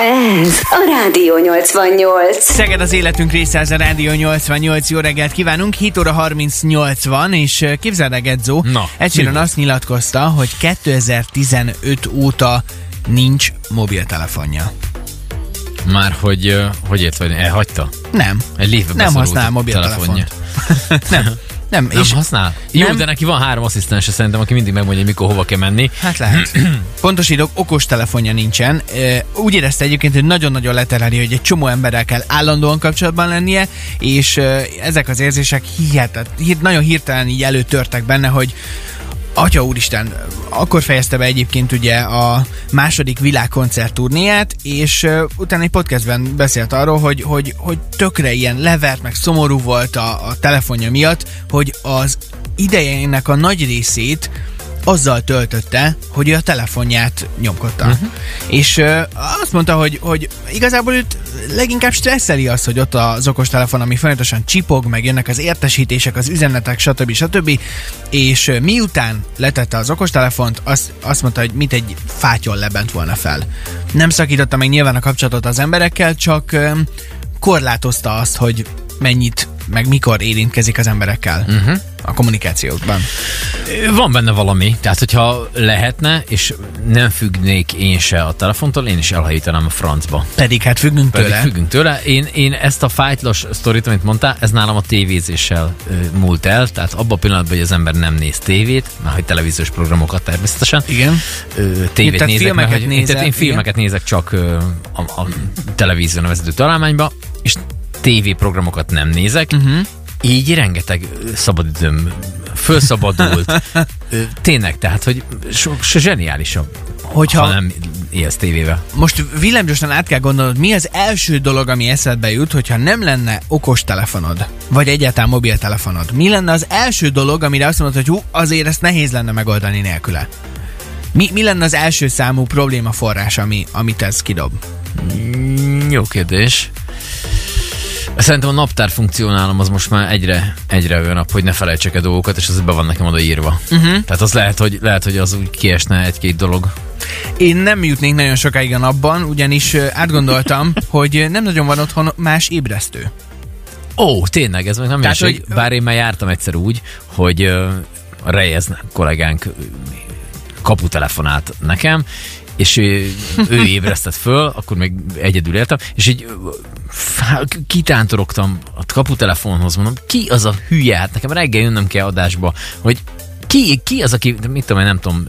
Ez a Rádió 88. Szeged az életünk része, ez a Rádió 88. Jó reggelt kívánunk, 7 óra 38 van, és képzeld el, Gedzó, Na, egyszerűen azt nyilatkozta, hogy 2015 óta nincs mobiltelefonja. Már hogy, ö, hogy ért vagy, elhagyta? Nem. Egy Nem használ a mobiltelefont. telefonja. nem. Nem, Nem és használ? Jó, nem. de neki van három asszisztense szerintem, aki mindig megmondja, mikor hova kell menni. Hát lehet. Pontosítok, okos telefonja nincsen. Úgy érezte egyébként, hogy nagyon-nagyon letereli, hogy egy csomó emberrel kell állandóan kapcsolatban lennie, és ezek az érzések hihetet, hir, nagyon hirtelen így előtörtek benne, hogy Atya úristen, akkor fejezte be egyébként ugye a második világkoncert turnéját, és uh, utána egy podcastben beszélt arról, hogy, hogy, hogy tökre ilyen levert, meg szomorú volt a, a telefonja miatt, hogy az idejének a nagy részét azzal töltötte, hogy ő a telefonját nyomkodta. Uh-huh. És uh, azt mondta, hogy, hogy igazából őt leginkább stresszeli az, hogy ott az okostelefon, ami folyamatosan csipog, meg jönnek az értesítések, az üzenetek, stb. stb. És uh, miután letette az okostelefont, azt, azt mondta, hogy mit egy fátyol lebent volna fel. Nem szakította meg nyilván a kapcsolatot az emberekkel, csak uh, korlátozta azt, hogy mennyit, meg mikor érintkezik az emberekkel uh-huh. a kommunikációkban. Van benne valami, tehát hogyha lehetne, és nem függnék én se a telefontól, én is elhajítanám a francba. Pedig hát függünk Pedig tőle. függünk tőle. Én, én ezt a fájtlos sztorit, amit mondtál, ez nálam a tévézéssel múlt el, tehát abban a pillanatban, hogy az ember nem néz tévét, már hogy televíziós programokat természetesen, Igen. tévét Tehát nézek, mert, hogy, nézel, tehát én filmeket nézek csak a, a televízión vezető találmányba, és tévéprogramokat nem nézek, uh-huh. így rengeteg szabadidőm felszabadult. Ö, Tényleg, tehát, hogy so, so zseniálisabb, Hogyha ha nem élsz tévével. most villámgyorsan át kell gondolnod, mi az első dolog, ami eszedbe jut, hogyha nem lenne okos telefonod, vagy egyáltalán mobiltelefonod. Mi lenne az első dolog, amire azt mondod, hogy hú, azért ezt nehéz lenne megoldani nélküle? Mi, mi lenne az első számú probléma forrás, ami, amit ez kidob? Mm, Jó kérdés. Szerintem a naptár funkcionálom az most már egyre, egyre olyan nap, hogy ne felejtsek el dolgokat, és az be van nekem odaírva. Uh-huh. Tehát az lehet, hogy, lehet, hogy az úgy kiesne egy-két dolog. Én nem jutnék nagyon sokáig a napban, ugyanis átgondoltam, hogy nem nagyon van otthon más ébresztő. Ó, tényleg, ez meg nem Tehát, Tehát, hogy... Bár én már jártam egyszer úgy, hogy ö, a Reyes kollégánk kaputelefonált nekem, és ő, ő ébresztett föl, akkor még egyedül éltem, és így kitántorogtam a kaputelefonhoz, mondom, ki az a hülye, hát nekem reggel jönnöm kell adásba, hogy ki, ki az, aki, mit tudom én, nem tudom,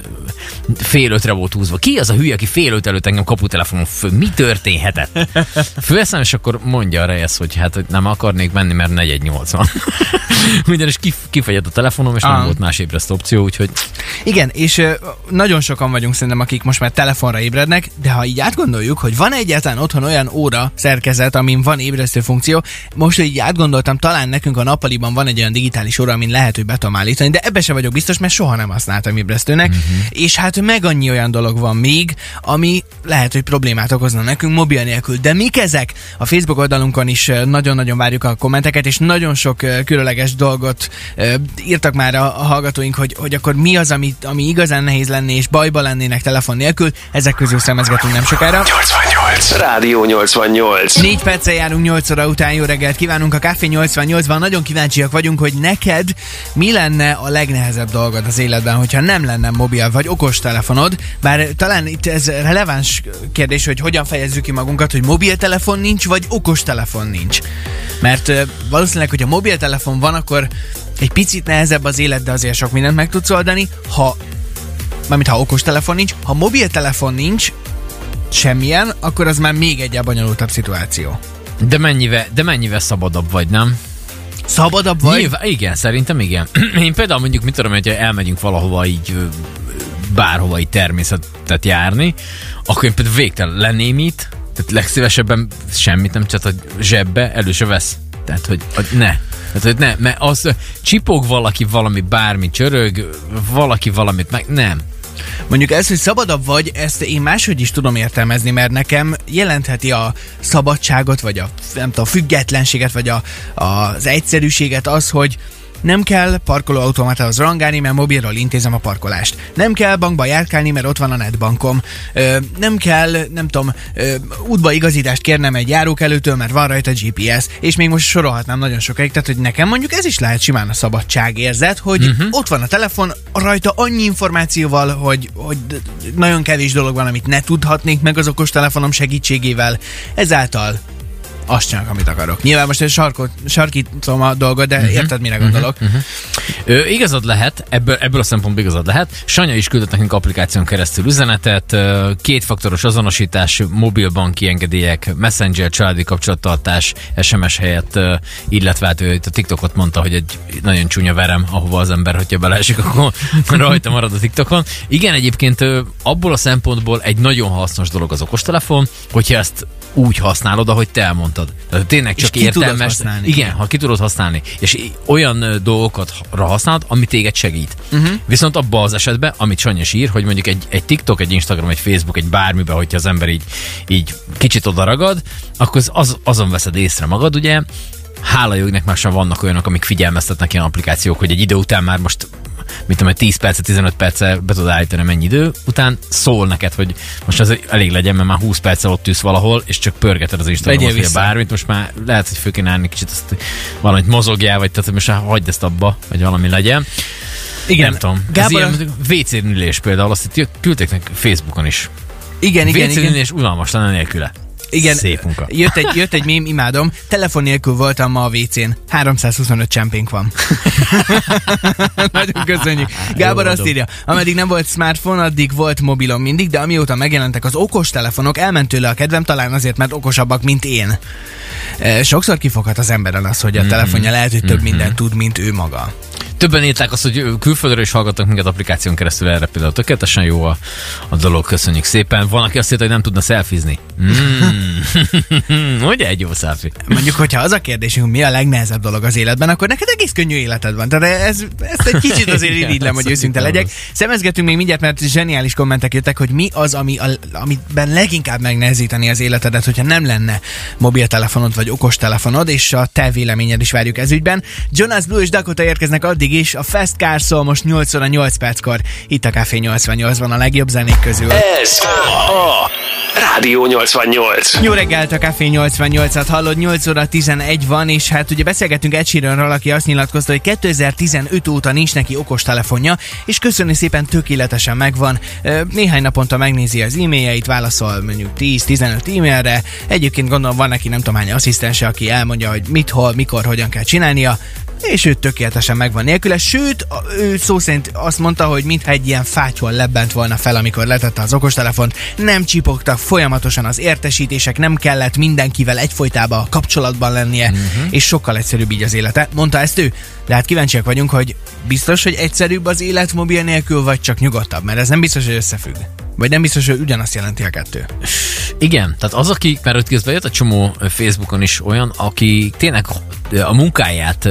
fél ötre volt húzva. Ki az a hülye, aki fél öt előtt engem kaputelefonon föl? Mi történhetett? Föleszem, és akkor mondja a Reyes, hogy hát hogy nem akarnék menni, mert 480. Ugyanis kif, kifegyett a telefonom, és Ah. nem volt más ébresztő opció, úgyhogy Igen, és ö, nagyon sokan vagyunk szerintem, akik most már telefonra ébrednek, de ha így átgondoljuk, hogy van egyáltalán otthon olyan óra szerkezet, amin van ébresztő funkció, most, hogy így átgondoltam, talán nekünk a nappaliban van egy olyan digitális óra, amin lehet, hogy be tudom állítani, de ebbe se vagyok biztos, mert soha nem használtam ébresztőnek, uh-huh. és hát meg annyi olyan dolog van még, ami lehet, hogy problémát okozna nekünk mobil nélkül. De mik ezek? A Facebook oldalunkon is nagyon-nagyon várjuk a kommenteket, és nagyon sok különleges dolgot írtak már a, hallgatóink, hogy, hogy akkor mi az, ami, ami igazán nehéz lenni, és bajba lennének telefon nélkül. Ezek közül szemezgetünk nem sokára. 88. Rádió 88. Négy perccel járunk 8 óra után, jó reggelt kívánunk a Café 88-ban. Nagyon kíváncsiak vagyunk, hogy neked mi lenne a legnehezebb dolgod az életben, hogyha nem lenne mobil vagy okos telefonod. Bár talán itt ez releváns kérdés, hogy hogyan fejezzük ki magunkat, hogy mobiltelefon nincs, vagy okos telefon nincs. Mert valószínűleg, hogyha mobiltelefon van, akkor egy picit nehezebb az élet, de azért sok mindent meg tudsz oldani. Ha mármint ha okos telefon nincs, ha mobiltelefon nincs, semmilyen, akkor az már még egy bonyolultabb szituáció. de mennyivel, de mennyivel szabadabb vagy, nem? Szabadabb vagy? Nyilván, igen, szerintem igen. Én például mondjuk, mit tudom, hogyha elmegyünk valahova így bárhova így természetet járni, akkor én például végtelen lenémít, tehát legszívesebben semmit nem csak a zsebbe, elő se vesz. Tehát, hogy, hogy ne. Tehát, hogy ne, mert az csipog valaki valami, bármi csörög, valaki valamit meg, nem. Mondjuk ez, hogy szabadabb vagy, ezt én máshogy is tudom értelmezni, mert nekem jelentheti a szabadságot, vagy a, nem tudom, függetlenséget, vagy a, az egyszerűséget az, hogy Nem kell parkolóautomatához rangálni, mert mobilról intézem a parkolást. Nem kell bankba járkálni, mert ott van a netbankom. Ö, nem kell, nem tudom, ö, útba igazítást kérnem egy járókelőtől, mert van rajta GPS, és még most sorolhatnám nagyon sokáig, tehát hogy nekem mondjuk ez is lehet simán a szabadságérzet, hogy uh-huh. ott van a telefon, rajta annyi információval, hogy, hogy nagyon kevés dolog van, amit ne tudhatnék meg az okostelefonom segítségével. Ezáltal azt csinálok, amit akarok. Nyilván most egy sarkot, sarkítom a dolgot, de uh-huh. érted, mire gondolok. Uh-huh. Ö, igazad lehet, ebből, ebből a szempontból igazad lehet. Sanya is küldött nekünk applikáción keresztül üzenetet, kétfaktoros azonosítás, mobilbanki engedélyek, messenger, családi kapcsolattartás, SMS helyett, illetve hát ő itt a TikTokot mondta, hogy egy nagyon csúnya verem, ahova az ember, hogyha beleesik, akkor rajta marad a TikTokon. Igen, egyébként abból a szempontból egy nagyon hasznos dolog az okostelefon, hogyha ezt úgy használod, ahogy te elmondtad. Tehát tényleg csak tudod értelmes. használni. Igen, ha ki tudod használni. És olyan ö, dolgokra használod, ami téged segít. Uh-huh. Viszont abban az esetben, amit Sanyas ír, hogy mondjuk egy, egy TikTok, egy Instagram, egy Facebook, egy bármiben, hogyha az ember így, így kicsit oda ragad, akkor az, az, azon veszed észre magad, ugye, hála jó, nek már sem vannak olyanok, amik figyelmeztetnek ilyen applikációk, hogy egy idő után már most mit tudom, 10 perc, 15 perce be tudod állítani mennyi idő, után szól neked, hogy most az elég legyen, mert már 20 perccel ott ülsz valahol, és csak pörgeted az Instagramot, vagy bármit, most már lehet, hogy föl kéne kicsit, azt valamit mozogjál, vagy tehát most hagyd ezt abba, vagy valami legyen. Igen, Nem tudom. Gábor, Ez ilyen WC ülés például, azt itt küldték Facebookon is. igen, igen, WC igen. unalmas lenne nélküle. Igen, Szép munka. Jött egy, jött egy mém, imádom. Telefon nélkül voltam ma a WC-n. 325 csempénk van. Nagyon köszönjük. Gábor azt adom. írja, ameddig nem volt smartphone, addig volt mobilom mindig, de amióta megjelentek az okos telefonok, elment tőle a kedvem, talán azért, mert okosabbak, mint én. E, Sokszor kifoghat az emberen az, hogy a telefonja lehet, hogy több mindent tud, mint ő maga. Többen írták azt, hogy külföldről is hallgatnak minket applikáción keresztül erre például. Tökéletesen jó a, a dolog, köszönjük szépen. Van, aki azt írta, hogy nem tudna szelfizni. Mm. Ugye egy jó szelfi? Mondjuk, hogyha az a kérdésünk, mi a legnehezebb dolog az életben, akkor neked egész könnyű életed van. Tehát ez, ezt egy kicsit azért irigylem, hogy őszinte legyek. Szemezgetünk még mindjárt, mert zseniális kommentek jöttek, hogy mi az, ami a, amiben leginkább megnehezíteni az életedet, hogyha nem lenne mobiltelefonod vagy okostelefonod, és a te véleményed is várjuk ez ügyben. Jonas Blue és Dakota érkeznek addig is, a Fast Car szól most 8 óra 8 perckor. Itt a Café 88-ban a legjobb zenék közül. Ez a Rádió 88. Jó reggelt, a Café 88-at hallod, 8 óra 11 van, és hát ugye beszélgettünk Ed Sheeranről, aki azt nyilatkozta, hogy 2015 óta nincs neki okostelefonja, és köszönni szépen tökéletesen megvan. Néhány naponta megnézi az e-mailjeit, válaszol mondjuk 10-15 e-mailre. Egyébként gondolom van neki nem tudom hány asszisztense, aki elmondja, hogy mit, hol, mikor, hogyan kell csinálnia és ő tökéletesen megvan nélküle, sőt, ő szó szerint azt mondta, hogy mintha egy ilyen fátyol lebbent volna fel, amikor letette az okostelefont, nem csipogtak folyamatosan az értesítések, nem kellett mindenkivel egyfolytában kapcsolatban lennie, uh-huh. és sokkal egyszerűbb így az élete. Mondta ezt ő, de hát kíváncsiak vagyunk, hogy biztos, hogy egyszerűbb az élet mobil nélkül, vagy csak nyugodtabb, mert ez nem biztos, hogy összefügg. Vagy nem biztos, hogy ugyanazt jelenti a kettő. Igen, tehát az, aki, mert ott közben jött a csomó Facebookon is olyan, aki tényleg a munkáját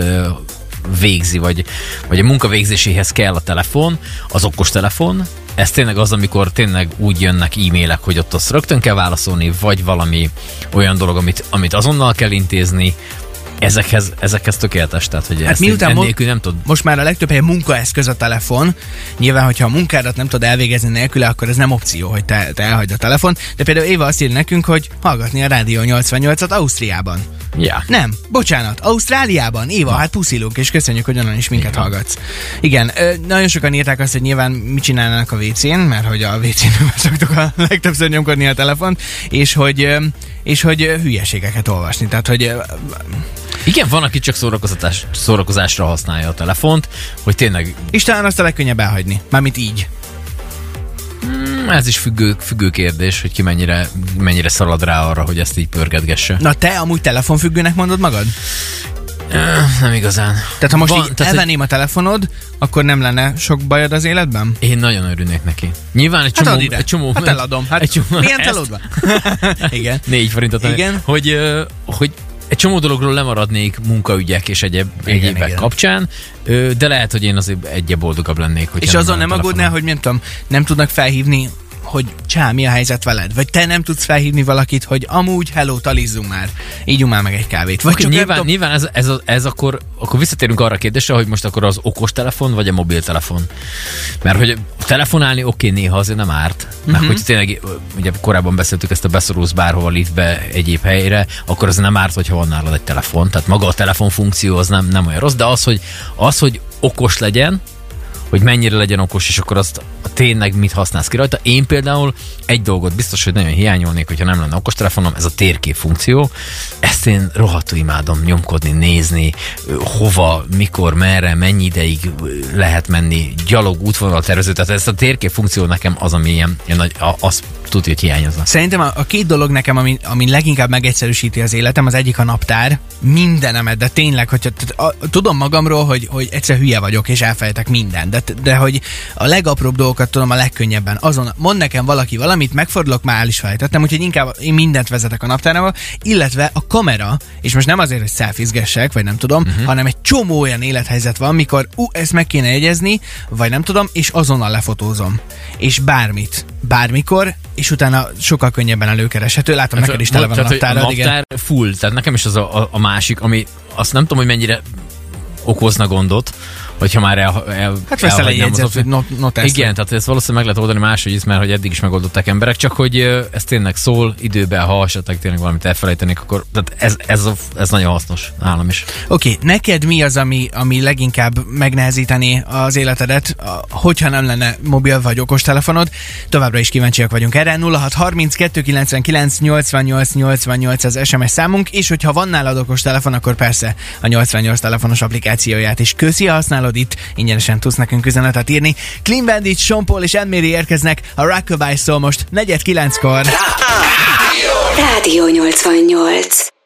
végzi, vagy, vagy a munka végzéséhez kell a telefon, az okos telefon, ez tényleg az, amikor tényleg úgy jönnek e-mailek, hogy ott azt rögtön kell válaszolni, vagy valami olyan dolog, amit, amit azonnal kell intézni, ezekhez, ezekhez tökéletes, tehát hogy hát ezt miután ennélkül nem tud Most már a legtöbb helyen munkaeszköz a telefon. Nyilván, hogyha a munkádat nem tudod elvégezni nélküle, akkor ez nem opció, hogy te, te elhagyd a telefon. De például Éva azt írja nekünk, hogy hallgatni a Rádió 88-at Ausztriában. Ja. Nem, bocsánat, Ausztráliában. Éva, hát puszilunk, és köszönjük, hogy onnan is minket hallgatsz. Igen, ö, nagyon sokan írták azt, hogy nyilván mit csinálnának a WC-n, mert hogy a WC-n szoktuk a legtöbbször nyomkodni a telefont, és hogy, és hogy hülyeségeket olvasni. Tehát, hogy Igen, van, aki csak szórakozatás, szórakozásra használja a telefont, hogy tényleg és talán azt a legkönnyebb elhagyni. Mármint így. mm, ez is függő, függő kérdés, hogy ki mennyire, mennyire szalad rá arra, hogy ezt így pörgetgesse. Na te amúgy telefonfüggőnek mondod magad? Nem igazán. Tehát ha most Van, így tehát, hogy elvenném a telefonod, akkor nem lenne sok bajod az életben? Én nagyon örülnék neki. Nyilván egy Hát csomó... add ide. Egy csomó Hát eladom. Hát egy csomó, milyen telód van? Igen. Négy forintot. Igen. Hogy, hogy egy csomó dologról lemaradnék munkaügyek és egyéb, Igen, egyébek igen. kapcsán, de lehet, hogy én azért egyre boldogabb lennék. És azon nem aggódnál, hogy nem tudom, nem tudnak felhívni hogy csá, mi a helyzet veled? Vagy te nem tudsz felhívni valakit, hogy amúgy, hello, talizzunk már, ígyunk már meg egy kávét. Vagy Csak csak nyilván, nem nyilván ez, ez, a- ez akkor, akkor visszatérünk arra a kérdésre, hogy most akkor az okostelefon vagy a mobiltelefon. Mert hogy telefonálni oké, néha azért nem árt. Mert uh-huh. hogy tényleg, ugye korábban beszéltük ezt a beszorulsz bárhova liftbe egyéb helyre, akkor az nem árt, hogyha van nálad egy telefon. Tehát maga a telefonfunkció az nem, nem olyan rossz, de az, hogy, az, hogy okos legyen, hogy mennyire legyen okos, és akkor azt tényleg mit használsz ki rajta. Én például egy dolgot biztos, hogy nagyon hiányolnék, hogyha nem lenne okostelefonom, ez a térkép funkció. Ezt én rohadtul imádom nyomkodni, nézni, hova, mikor, merre, mennyi ideig lehet menni, gyalog, útvonal tervező. Tehát ez a térkép funkció nekem az, ami ilyen, ilyen nagy, a- azt tudja, hogy hiányozna. Szerintem a, a két dolog nekem, ami, ami leginkább megegyszerűsíti az életem, az egyik a naptár, mindenemet, de tényleg, hogy a, tudom magamról, hogy, hogy egyszer hülye vagyok, és elfelejtek mindent, de, de hogy a legapróbb dolgokat tudom a legkönnyebben. Azon mond nekem valaki valamit, megfordulok, már el is felejtettem, úgyhogy inkább én mindent vezetek a naptárával, illetve a kamera, és most nem azért, hogy szelfizgessek, vagy nem tudom, uh-huh. hanem egy csomó olyan élethelyzet van, mikor ú, ezt meg kéne jegyezni, vagy nem tudom, és azonnal lefotózom. És bármit, bármikor, és utána sokkal könnyebben előkereshető. Látom, Hát, neked is tele van a tehát, hogy naptárad, a igen. naptár full, tehát nekem is az a, a, a másik, ami azt nem tudom, hogy mennyire okozna gondot, hogyha már el, el, Hát veszel egy jegyzet, opciót. hogy not, not Igen, tehát ezt valószínűleg meg lehet oldani máshogy is, mert hogy eddig is megoldották emberek, csak hogy ez tényleg szól időben, ha esetleg tényleg valamit elfelejtenék, akkor tehát ez, ez, a, ez nagyon hasznos nálam is. Oké, okay, neked mi az, ami, ami leginkább megnehezítené az életedet, a- hogyha nem lenne mobil vagy okostelefonod? Továbbra is kíváncsiak vagyunk erre. 0630 299 88 88 az SMS számunk, és hogyha van nálad okostelefon, akkor persze a 88 telefonos applikációját is köszi, ha használod itt, ingyenesen tudsz nekünk üzenetet írni. Clean Bandit, Sean Paul és Anne érkeznek, a Rockabye szól most 4 kor Rádió 88.